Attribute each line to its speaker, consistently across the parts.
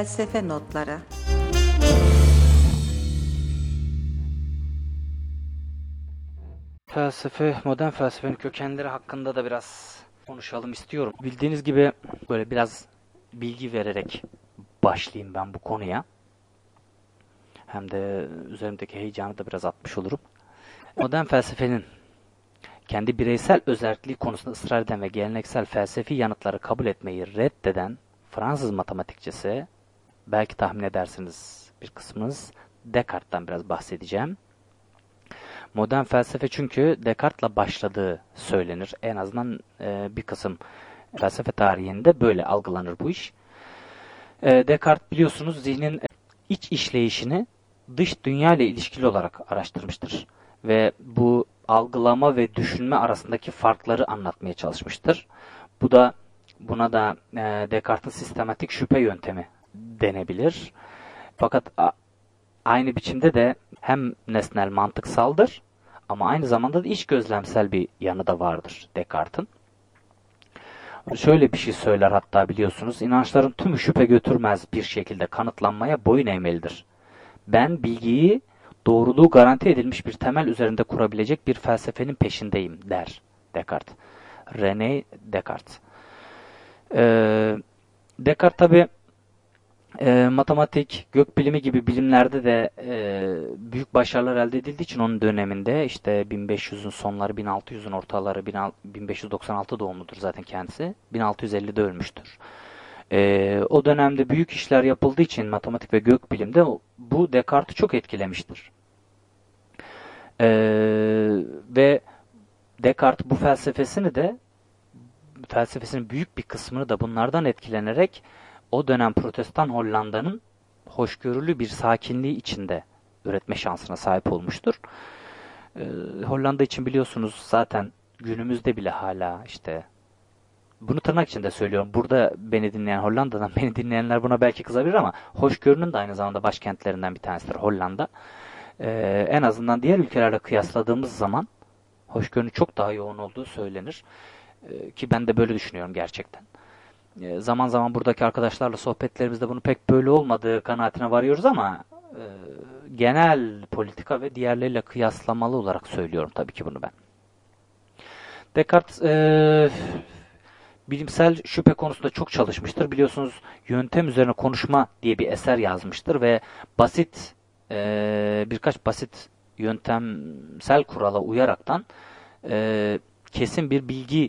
Speaker 1: Felsefe Notları
Speaker 2: Felsefe, modern felsefenin kökenleri hakkında da biraz konuşalım istiyorum. Bildiğiniz gibi böyle biraz bilgi vererek başlayayım ben bu konuya. Hem de üzerimdeki heyecanı da biraz atmış olurum. Modern felsefenin kendi bireysel özelliği konusunda ısrar eden ve geleneksel felsefi yanıtları kabul etmeyi reddeden Fransız matematikçisi, belki tahmin edersiniz bir kısmınız, Descartes'ten biraz bahsedeceğim. Modern felsefe çünkü Descartes'la başladığı söylenir. En azından e, bir kısım felsefe tarihinde böyle algılanır bu iş. E, Descartes biliyorsunuz zihnin iç işleyişini dış dünya ile ilişkili olarak araştırmıştır. Ve bu algılama ve düşünme arasındaki farkları anlatmaya çalışmıştır. Bu da buna da e, Descartes'in sistematik şüphe yöntemi denebilir. Fakat aynı biçimde de hem nesnel mantıksaldır ama aynı zamanda da iç gözlemsel bir yanı da vardır Descartes'in. Şöyle bir şey söyler hatta biliyorsunuz, inançların tümü şüphe götürmez bir şekilde kanıtlanmaya boyun eğmelidir. Ben bilgiyi doğruluğu garanti edilmiş bir temel üzerinde kurabilecek bir felsefenin peşindeyim der Descartes. René Descartes. Ee, Descartes tabi e, matematik, gökbilimi gibi bilimlerde de e, büyük başarılar elde edildiği için onun döneminde işte 1500'ün sonları 1600'ün ortaları 1596 doğumludur zaten kendisi. 1650'de ölmüştür. E, o dönemde büyük işler yapıldığı için matematik ve gökbilimde bu Descartes'i çok etkilemiştir. E, ve Descartes bu felsefesini de felsefesinin büyük bir kısmını da bunlardan etkilenerek o dönem Protestan Hollanda'nın hoşgörülü bir sakinliği içinde üretme şansına sahip olmuştur. Ee, Hollanda için biliyorsunuz zaten günümüzde bile hala işte bunu tırnak içinde söylüyorum. Burada beni dinleyen Hollanda'dan beni dinleyenler buna belki kızabilir ama hoşgörünün de aynı zamanda başkentlerinden bir tanesidir Hollanda. Ee, en azından diğer ülkelerle kıyasladığımız zaman hoşgörünün çok daha yoğun olduğu söylenir. Ee, ki ben de böyle düşünüyorum gerçekten. Ee, zaman zaman buradaki arkadaşlarla sohbetlerimizde bunu pek böyle olmadığı kanaatine varıyoruz ama e, genel politika ve diğerleriyle kıyaslamalı olarak söylüyorum tabii ki bunu ben. Descartes e, bilimsel şüphe konusunda çok çalışmıştır. Biliyorsunuz yöntem üzerine konuşma diye bir eser yazmıştır ve basit e, birkaç basit yöntemsel kurala uyaraktan e, kesin bir bilgi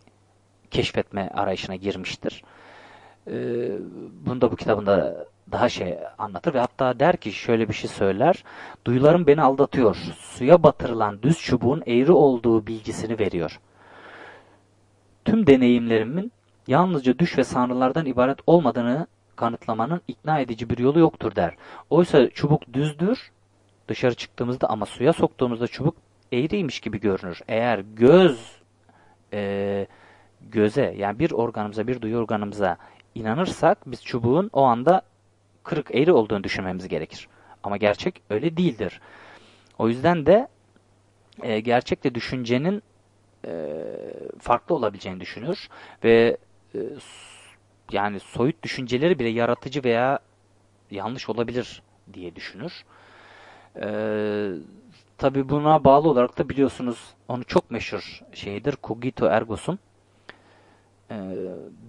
Speaker 2: keşfetme arayışına girmiştir. E, bunu da bu kitabında daha şey anlatır ve hatta der ki şöyle bir şey söyler. Duyularım beni aldatıyor. Suya batırılan düz çubuğun eğri olduğu bilgisini veriyor. Tüm deneyimlerimin yalnızca düş ve sanrılardan ibaret olmadığını kanıtlamanın ikna edici bir yolu yoktur der. Oysa çubuk düzdür dışarı çıktığımızda ama suya soktuğumuzda çubuk eğriymiş gibi görünür. Eğer göz e, göze yani bir organımıza bir duyu organımıza inanırsak biz çubuğun o anda kırık eğri olduğunu düşünmemiz gerekir. Ama gerçek öyle değildir. O yüzden de e, gerçekle düşüncenin e, farklı olabileceğini düşünür ve e, yani soyut düşünceleri bile yaratıcı veya yanlış olabilir diye düşünür. Ee, Tabi buna bağlı olarak da biliyorsunuz onu çok meşhur şeydir. Cogito ergo Ee,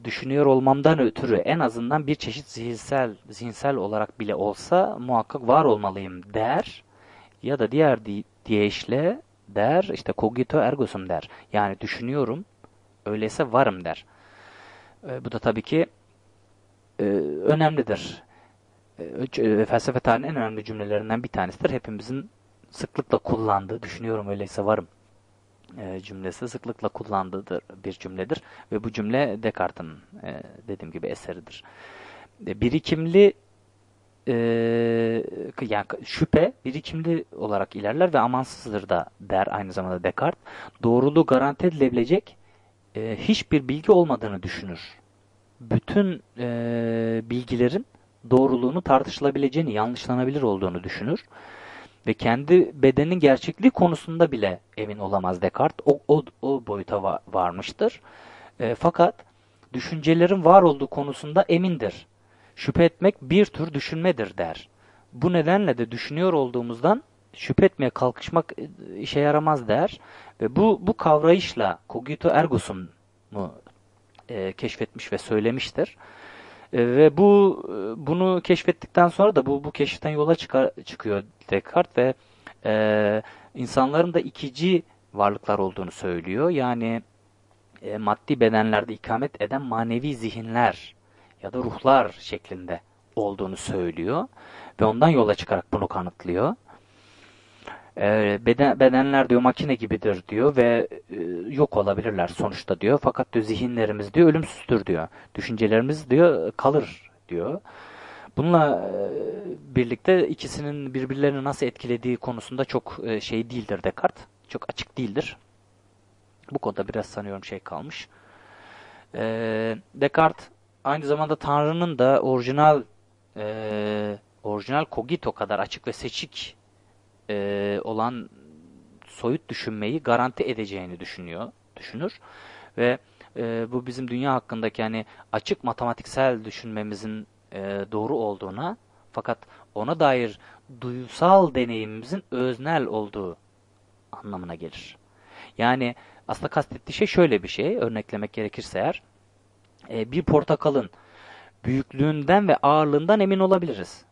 Speaker 2: düşünüyor olmamdan ötürü en azından bir çeşit zihinsel, zihinsel olarak bile olsa muhakkak var olmalıyım der. Ya da diğer di deyişle der işte cogito ergo sum der. Yani düşünüyorum öyleyse varım der. Ee, bu da tabii ki e, önemlidir. E, felsefe tarihinin en önemli cümlelerinden bir tanesidir. Hepimizin sıklıkla kullandığı, düşünüyorum öyleyse varım e, cümlesi sıklıkla kullandığı bir cümledir. Ve bu cümle Descartes'in e, dediğim gibi eseridir. E, birikimli e, yani şüphe birikimli olarak ilerler ve amansızdır da der aynı zamanda Descartes. Doğruluğu garanti edilebilecek e, hiçbir bilgi olmadığını düşünür. Bütün e, bilgilerin doğruluğunu tartışılabileceğini, yanlışlanabilir olduğunu düşünür ve kendi bedenin gerçekliği konusunda bile emin olamaz Descartes. O, o, o boyuta va varmıştır. E, fakat düşüncelerin var olduğu konusunda emindir. şüphe etmek bir tür düşünmedir der. Bu nedenle de düşünüyor olduğumuzdan şüphe etmeye kalkışmak e, işe yaramaz der. Ve bu, bu kavrayışla cogito ergo sum mu e, keşfetmiş ve söylemiştir. E, ve bu e, bunu keşfettikten sonra da bu bu keşiften yola çıkar, çıkıyor Descartes ve e, insanların da ikici varlıklar olduğunu söylüyor. Yani e, maddi bedenlerde ikamet eden manevi zihinler ya da ruhlar şeklinde olduğunu söylüyor ve ondan yola çıkarak bunu kanıtlıyor. E, beden, bedenler diyor makine gibidir diyor ve e, yok olabilirler sonuçta diyor. Fakat diyor zihinlerimiz diyor ölümsüzdür diyor. Düşüncelerimiz diyor kalır diyor. Bununla e, birlikte ikisinin birbirlerini nasıl etkilediği konusunda çok e, şey değildir Descartes. Çok açık değildir. Bu konuda biraz sanıyorum şey kalmış. E, Descartes aynı zamanda Tanrı'nın da orijinal e, orijinal cogito kadar açık ve seçik e, olan soyut düşünmeyi garanti edeceğini düşünüyor, düşünür ve e, bu bizim dünya hakkındaki yani açık matematiksel düşünmemizin e, doğru olduğuna fakat ona dair duysal deneyimimizin öznel olduğu anlamına gelir. Yani aslında kastettiği şey şöyle bir şey, örneklemek gerekirse eğer, e, bir portakalın büyüklüğünden ve ağırlığından emin olabiliriz.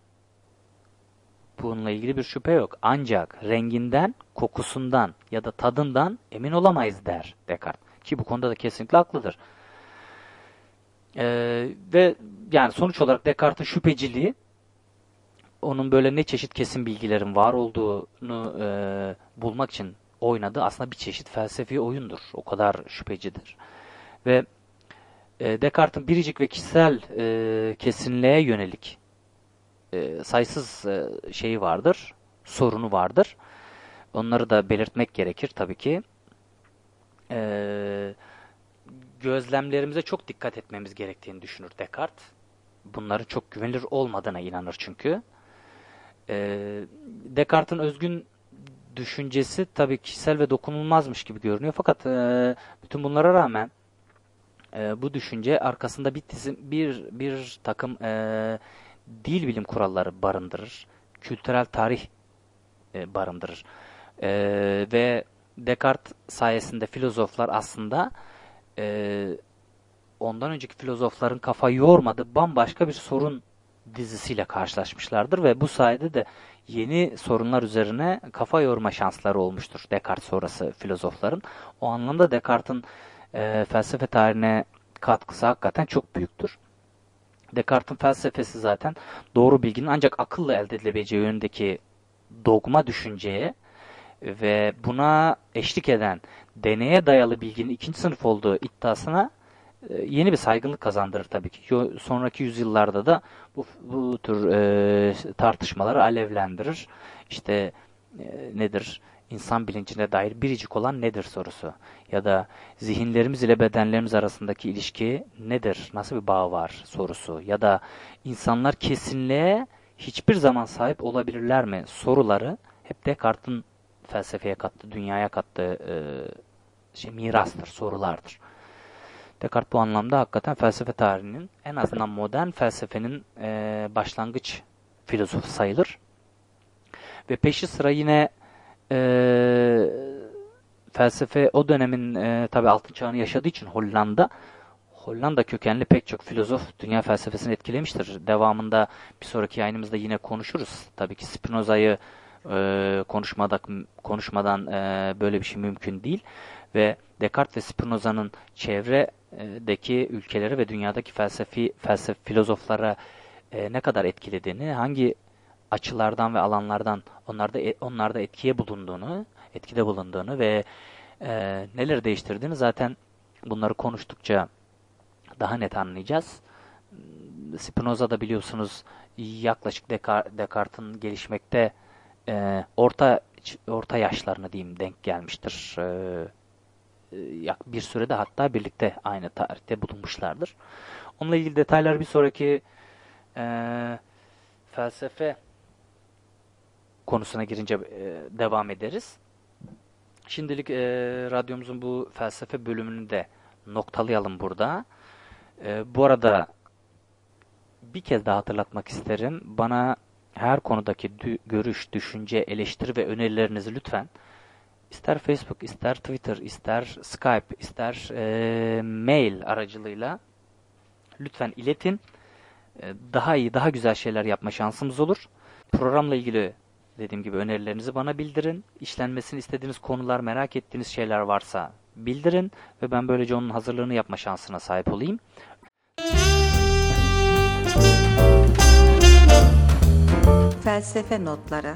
Speaker 2: Bununla ilgili bir şüphe yok. Ancak renginden, kokusundan ya da tadından emin olamayız der Descartes. Ki bu konuda da kesinlikle haklıdır. Ee, ve yani sonuç olarak Descartes'in şüpheciliği onun böyle ne çeşit kesin bilgilerin var olduğunu e, bulmak için oynadığı aslında bir çeşit felsefi oyundur. O kadar şüphecidir. Ve e, Descartes'in biricik ve kişisel e, kesinliğe yönelik e, sayısız e, şeyi vardır, sorunu vardır. Onları da belirtmek gerekir tabii ki. E, gözlemlerimize çok dikkat etmemiz gerektiğini düşünür Descartes. Bunların çok güvenilir olmadığına inanır çünkü. E, Descartes'in özgün düşüncesi tabii kişisel ve dokunulmazmış gibi görünüyor. Fakat e, bütün bunlara rağmen e, bu düşünce arkasında bir, bir, bir takım e, dil bilim kuralları barındırır. Kültürel tarih e, barındırır. E, ve Descartes sayesinde filozoflar aslında e, ondan önceki filozofların kafa yormadığı bambaşka bir sorun dizisiyle karşılaşmışlardır ve bu sayede de yeni sorunlar üzerine kafa yorma şansları olmuştur Descartes sonrası filozofların. O anlamda Descartes'in e, felsefe tarihine katkısı hakikaten çok büyüktür. Descartes'in felsefesi zaten doğru bilginin ancak akılla elde edilebileceği yönündeki dogma düşünceye ve buna eşlik eden deneye dayalı bilginin ikinci sınıf olduğu iddiasına e, yeni bir saygınlık kazandırır tabii ki. Sonraki yüzyıllarda da bu, bu tür e, tartışmaları alevlendirir. İşte e, nedir? İnsan bilincine dair biricik olan nedir sorusu ya da zihinlerimiz ile bedenlerimiz arasındaki ilişki nedir, nasıl bir bağ var sorusu ya da insanlar kesinliğe hiçbir zaman sahip olabilirler mi soruları hep Descartes'in felsefeye kattığı, dünyaya kattığı e, şey, mirastır, sorulardır. Descartes bu anlamda hakikaten felsefe tarihinin en azından modern felsefenin e, başlangıç filozofu sayılır. Ve peşi sıra yine e, felsefe o dönemin e, tabi altın çağını yaşadığı için Hollanda Hollanda kökenli pek çok filozof dünya felsefesini etkilemiştir. Devamında bir sonraki yayınımızda yine konuşuruz. Tabii ki Spinoza'yı e, konuşmadan, konuşmadan e, böyle bir şey mümkün değil. Ve Descartes ve Spinoza'nın çevredeki ülkeleri ve dünyadaki felsefi, felsefe filozoflara e, ne kadar etkilediğini, hangi açılardan ve alanlardan onlarda e, onlarda etkiye bulunduğunu, etkide bulunduğunu ve e, neler değiştirdiğini zaten bunları konuştukça daha net anlayacağız. Spinoza da biliyorsunuz yaklaşık Descartes'in gelişmekte e, orta orta yaşlarına diyeyim denk gelmiştir. E, e bir sürede hatta birlikte aynı tarihte bulunmuşlardır. Onunla ilgili detaylar bir sonraki e, felsefe konusuna girince e, devam ederiz. Şimdilik e, radyomuzun bu felsefe bölümünü de noktalayalım burada. E, bu arada bir kez daha hatırlatmak isterim. Bana her konudaki dü- görüş, düşünce, eleştiri ve önerilerinizi lütfen ister Facebook, ister Twitter, ister Skype, ister eee, mail aracılığıyla lütfen iletin. E, Daha iyi, daha güzel şeyler yapma şansımız olur. Programla ilgili dediğim gibi önerilerinizi bana bildirin. İşlenmesini istediğiniz konular, merak ettiğiniz şeyler varsa bildirin ve ben böylece onun hazırlığını yapma şansına sahip olayım.
Speaker 1: Felsefe notları